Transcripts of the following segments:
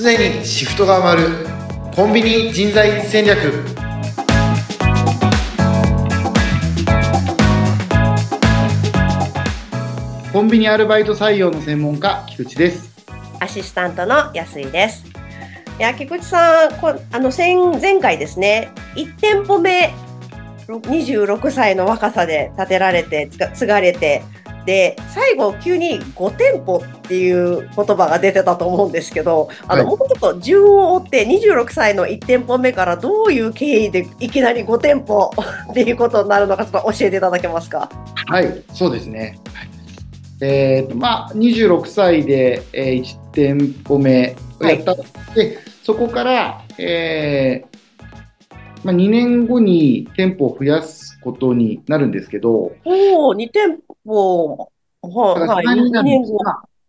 常にシフトが回るコンビニ人材戦略コンビニアルバイト採用の専門家菊池ですアシスタントの安井です。いや、菊池さん、こあの前前回ですね、1店舗目、26歳の若さで建てられて、つか継がれて、で、最後、急に5店舗っていう言葉が出てたと思うんですけど、あの、はい。もうちょっと順を追って、26歳の1店舗目からどういう経緯でいきなり5店舗 っていうことになるのか、ちょっと教えていただけますか？はいそうですね。えーとまあ26歳で、えー、1店舗目をやった、でそこから、えーまあ、2年後に店舗を増やすことになるんですけど、おお、2店舗、はい、はい、何になるん2年後。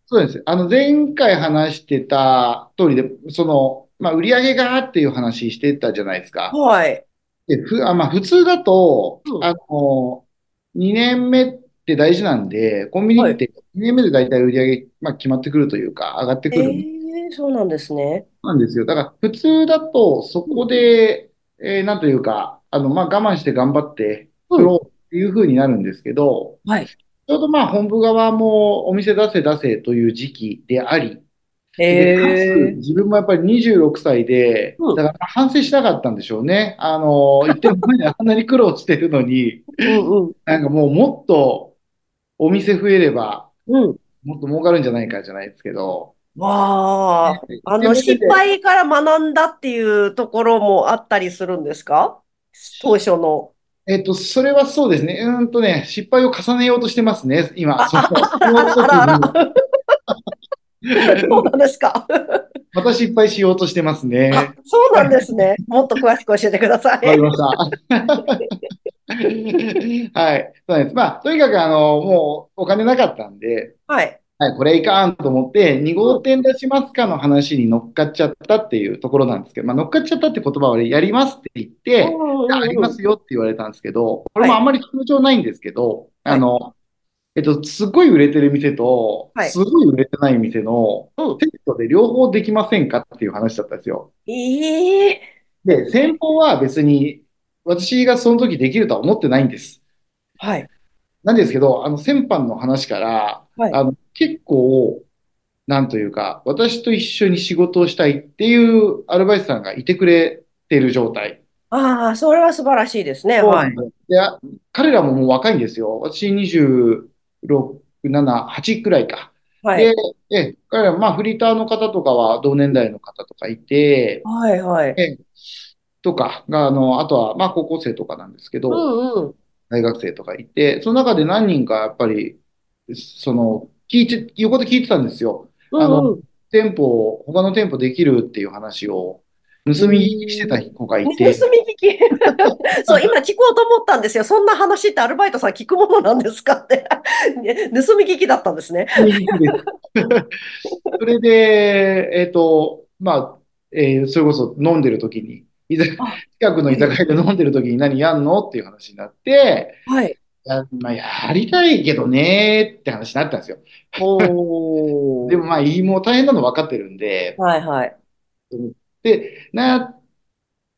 そうです。あの、前回話してた通りで、その、まあ、売上がっていう話してたじゃないですか。はい。で、ふ、あ、まあ、普通だとう、んあの、2年目って大事なんで、コンビニって2年目で大体売上、まあ、決まってくるというか、上がってくえるえそうなんですね。なんですよ。だから、普通だと、そこで、えーなんというか、あの、まあ、我慢して頑張って、うん作ろうっていう風になるんですけど、はい。ちょうどまあ本部側もお店出せ出せという時期であり、えでかつえ自分もやっぱり26歳でうん、だから反省しなかったんでしょうね。あの、一点前にあんなに苦労してるのに、うんうん。なんかもうもっとお店増えれば、うん。もっと儲かるんじゃないかじゃないですけど、わあ、あの、失敗から学んだっていうところもあったりするんですか？当初の。えっと、それはそうですね。うーんとね、失敗を重ねようとしてますね、今。あ、そのあ、あら、あら。そうなんですか。また失敗しようとしてますね。あ、そうなんですね。もっと詳しく教えてくださわかりい。ました。はい。そうです。まあ、とにかく、あの、もうお金なかったんで、はい。はい、これいかんと思って、2号店出しますかの話に乗っかっちゃったっていうところなんですけど、まあ、乗っかっちゃったって言葉はやりますって言って、うんあありますよって言われたんですけど、これもあんまり通常ないんですけど、はいあの、えっと、すごい売れてる店と、はいすごい売れてない店のうんセットで両方できませんかっていう話だったんですよ。ええで、先方は別に私がその時できるとは思ってないんです。はい。なんですけど、あの、先般の話から、はいあの、結構、なんというか、私と一緒に仕事をしたいっていうアルバイトさんがいてくれている状態。ああ、それは素晴らしいですね。はい。で、あ彼らももう若いんですよ。私26、7、8くらいか。はい。で、え、彼ら、まあ、フリーターの方とかは同年代の方とかいて、はい、はい。えとかが、あの、あとは、まあ、高校生とかなんですけうど、んうん。大学生とかいて、その中で何人かやっぱり、その、聞いて、横で聞いてたんですよ。うんあのうん。店舗、他の店舗できるっていう話を、盗み聞きしてた子がい盗みて、聞き。そう、今聞こうと思ったんですよ。そんな話ってアルバイトさん聞くものなんですかって。ね 盗み聞きだったんですね。それで、えっと、まあ、えーそれこそ飲んでる時に、近くの居酒屋で飲んでる時に何やんのっていう話になって、はい。や、まあ、やりたいけどねーって話になったんですよ。おー。でもまあ、いいもう大変なの分かってるんで、はいはい。で、なっ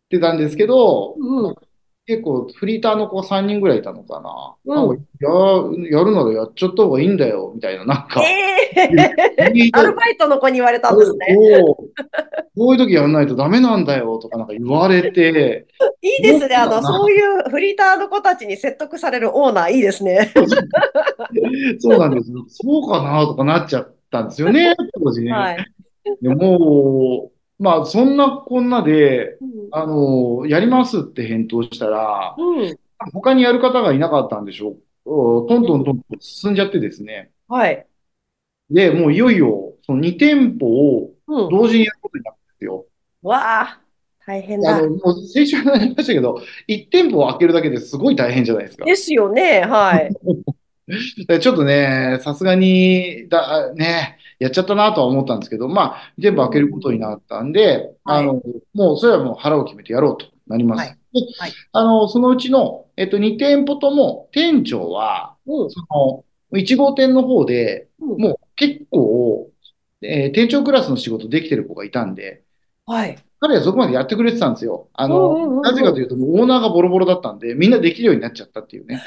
てたんですけど、うん。結構フリーターの子3人ぐらいいたのかな。うんや、やるならやっちゃった方がいいんだよ、みたいな、なんか。ええいいアルバイトの子に言われたんですね。こういう時やんないとダメなんだよとかなんか言われて、いいですね。あの、そういうフリーターの子たちに説得されるオーナーいいですね。そうなんですよ。そうかなとかなっちゃったんですよね、当時ね。はい。でもう、まあそんなこんなで、うんあの、やりますって返答したら、うん。他にやる方がいなかったんでしょう。トントントンと進んじゃってですね。はい。で、もういよいよ、その2店舗をうん。同時にやることになったんですよ。わあ、大変だあの、。もう先週話しましたけど、1店舗を開けるだけですごい大変じゃないですか。ですよね。はい。でちょっとね、さすがに、だ、ね、やっちゃったなとは思ったんですけど、まあ、全部開けることになったんで、はいあの、もう、それはもう腹を決めてやろうとなります。はいではいあの、そのうちの、えっと、2店舗とも、店長は、うん。その、1号店の方で、うんもう結構、えー店長クラスの仕事できてる子がいたんで、はい。彼はそこまでやってくれてたんですよ。あうんうんうんうの、んなぜかというと、もうオーナーがボロボロだったんで、みんなできるようになっちゃったっていうね。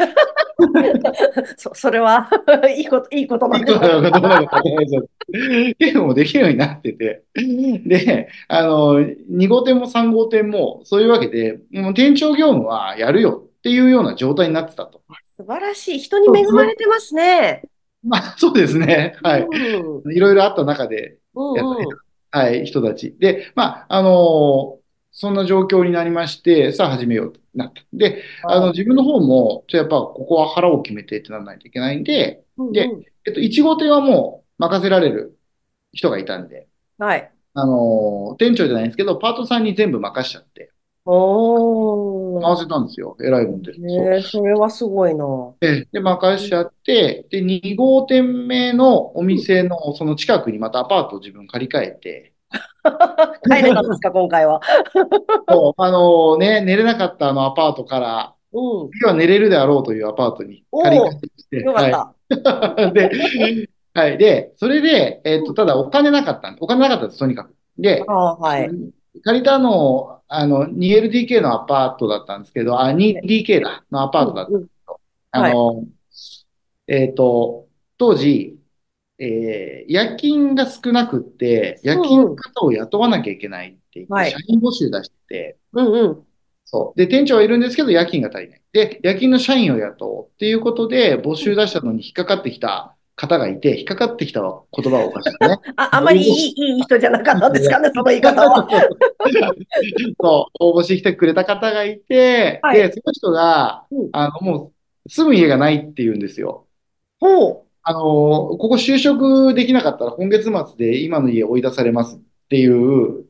そ、それは いいこと、いいことないんいでことなのかどうなのかわかんないですけど、もできるようになってて。で、あの、2号店も3号店も、そういうわけで、もう店長業務はやるよっていうような状態になってたと。素晴らしい。人に恵まれてますね。まあ、そうですね。はい。うん。いろいろあった中で、うんやっぱりうん。はい、人たち。で、まあ、あのそんな状況になりまして、さあ始めようとなった。で、あの、自分の方も、ちょやっぱここは腹を決めてってならないといけないんで、でうんうんえっと、1号店はもう任せられる人がいたんで、はい。あの店長じゃないんですけど、パートさんに全部任しちゃって、おー。回せたんですよ。偉いもんで。え、それはすごいな。で、で任しちゃって、で、2号店目のお店のその近くにまたアパートを自分借り換えて、帰れたんですか、今回は。そうあのね、寝れなかったあのアパートから、うん。次は寝れるであろうというアパートに借り換えして、よかった。はい。で、はい。で、それで、えっと、ただお金なかったんお金なかったです、とにかく。で、はい。借りたの、あの、2LDK のアパートだったんですけど、あ、2DK だ、のアパートだった。うんうんあの、えっと、当時、えー夜勤が少なくって、夜勤の方を雇わなきゃいけないって言って、はい社員募集出してて、うんうん。そう。で、店長はいるんですけど、夜勤が足りない。で、夜勤の社員を雇おうっていうことで、募集出したのに引っかかってきた方がいて、引っかかってきた言葉をおかしいね。あ、あまりいい、いい人じゃなかったんですかね、その言い方は。そう、応募してきてくれた方がいて、はいで、その人がうん、あの、もう、住む家がないって言うんですよ。ほあの、ここ就職できなかったら今月末で今の家追い出されますっていう。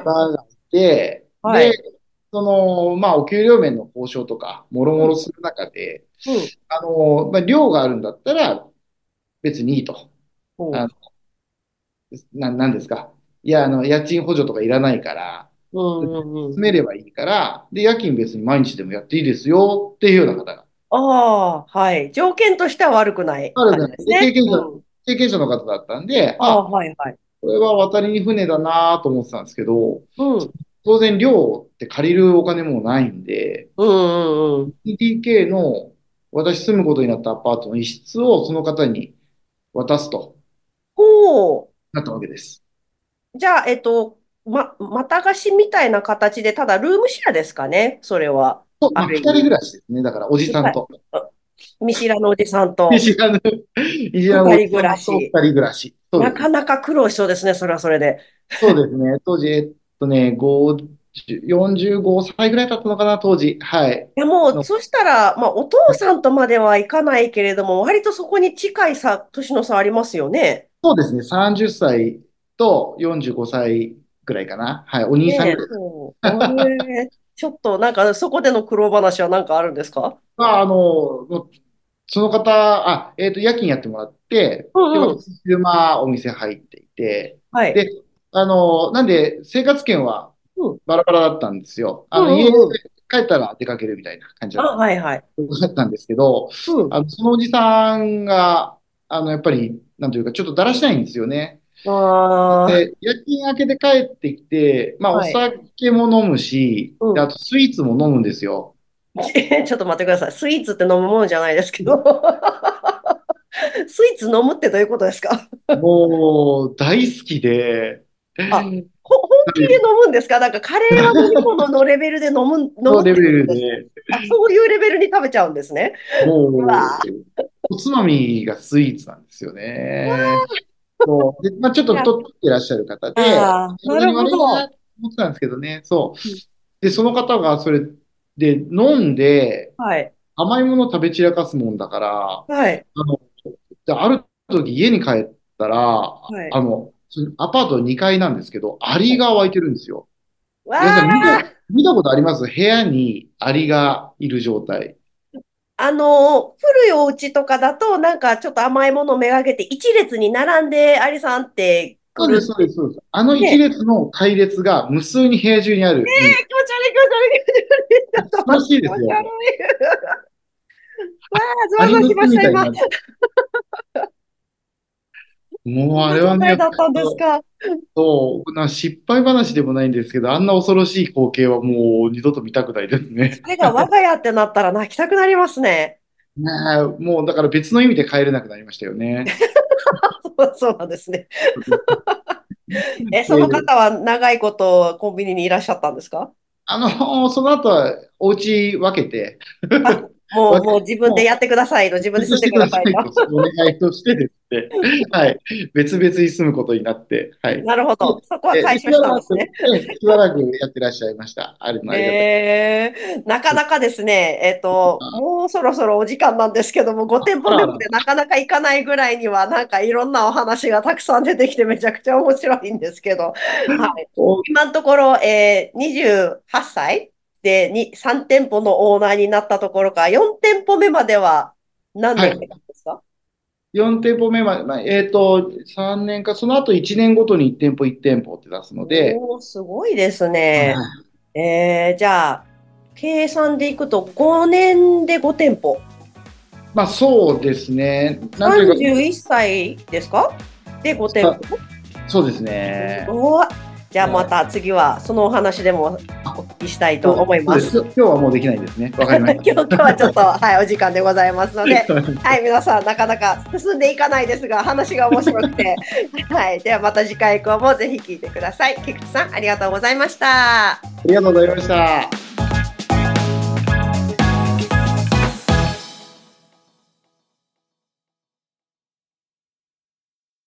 方がいて、はいで、その、まあ、お給料面の交渉とか、もろもろする中で、うん。あの、まあ、量があるんだったら別にいいと。ほうあな、なんですか。いや、あの、家賃補助とかいらないから、うんうんうん。住めればいいから、で、夜勤別に毎日でもやっていいですよっていうような方が。ああ、はい。条件としては悪くない悪くないですね。経験者うん経験者の方だったんで、ああ、あ、はいはい。これは渡りに船だなと思ってたんですけど、うん。当然寮って借りるお金もないんで、うんうんうん。2DK の私住むことになったアパートの一室をその方に渡すとほなったわけです。う。じゃあ、えっと、ま、また貸しみたいな形で、ただルームシェアですかね、それは。そうまあ、二人暮らしですね。だから、おじさんと。見知らぬおじさんと。見知らぬ、見知らぬおじさんと二人暮らし。なかなか苦労しそうですね、それはそれで。そうですね。当時、えっとね、50 45歳ぐらいだったのかな、当時。はい。いやものう、そしたら、まあ、お父さんとまではいかないけれども、割とそこに近い差、年の差ありますよね。そうですね。30歳と45歳ぐらいかな。はい。お兄さんねちょっと、なんか、そこでの苦労話は何かあるんですか？まあ、あの、その方、あ、えっと、夜勤やってもらって、うんうんで、昼間お店入っていて、はい。で、あの、なんで、生活圏はうんバラバラだったんですよ。あの、家うん帰ったら出かけるみたいな感じだあ、ったはいはい。だったんですけど、うん。あの、そのおじさんが、あの、やっぱり、なんというか、ちょっとだらしないんですよね。で、夜勤明けで帰ってきて、まあ、おはい酒も飲むし、うんであとスイーツも飲むんですよ。ちょっと待ってください。スイーツって飲むものじゃないですけど。スイーツ飲むってどういうことですか？もう、大好きで、あほ本気で飲むんですか？なんかカレーは飲み物のレベルで飲む、飲むレベルで。そういうレベルに食べちゃうんですね。もうおつまみがスイーツなんですよね。そう。で、まあ、ちょっと太っていらっしゃる方で、なるほど。思ってたんですけどね、そう。うん。で、その方がそれで飲んで、はい。甘いもの食べ散らかすもんだから、はい。あの、である時家に帰ったら、い。あのアパート2階なんですけど、アリが湧いてるんですよ。わ皆さん見あ、た、見たことあります？部屋にアリがいる状態。あの、古いお家とかだと、なんかちょっと甘いものをめがけて、一列に並んで、アリさんって来るそうです、そうです、そうです。あの一列の隊列が無数に部屋中にある。気持ち悪い、気持ち悪い、気持ち悪い。ちょっと恐ろしいですよ。わあ、ゾワゾワしました、今。もうあれはね、だったんですか。そう、な失敗話でもないんですけど、あんな恐ろしい光景はもう二度と見たくないですね。それが我が家ってなったら泣きたくなりますね。ねえもうだから別の意味で帰れなくなりましたよね。そうなんですね。え、その方は長いことコンビニにいらっしゃったんですか？あの、その後はお家分けて、もう、もう自分でやってくださいの、自分で住んでくださいと。お願いをしてですね、はい、別々に住むことになって、はい。なるほど。そこは解消したんですね。えしばらくやってらっしゃいました。ありがえー、なかなかですね、えっ、と、もうそろそろお時間なんですけども、5店舗目までなかなか行かないぐらいには、なんかいろんなお話がたくさん出てきてめちゃくちゃ面白いんですけど、はい、今のところ、えー、28歳でに3店舗のオーナーになったところから、4店舗目までは何年ですか、はい、?4 店舗目まで、まあ、えっ、ー、と、3年か、その後1年ごとに1店舗1店舗って出すので。おすごいですね。えー、じゃあ、計算でいくと5年で5店舗。まあそうですね。31歳ですか？で5店舗そうですね。じゃあまた次はそのお話でもお聞きしたいと思います。今日はもうできないですね。わかりました。今日はちょっと、はい、お時間でございますので、はい、皆さんなかなか進んでいかないですが、話が面白くて、はい、ではまた次回以降もぜひ聞いてください。菊池さん、ありがとうございました。ありがとうございました。